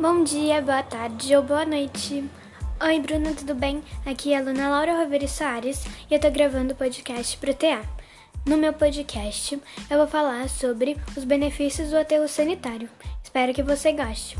Bom dia, boa tarde ou boa noite. Oi, Bruna, tudo bem? Aqui é a Luna Laura Roveri Soares e eu tô gravando o podcast pro TA. No meu podcast, eu vou falar sobre os benefícios do aterro sanitário. Espero que você goste.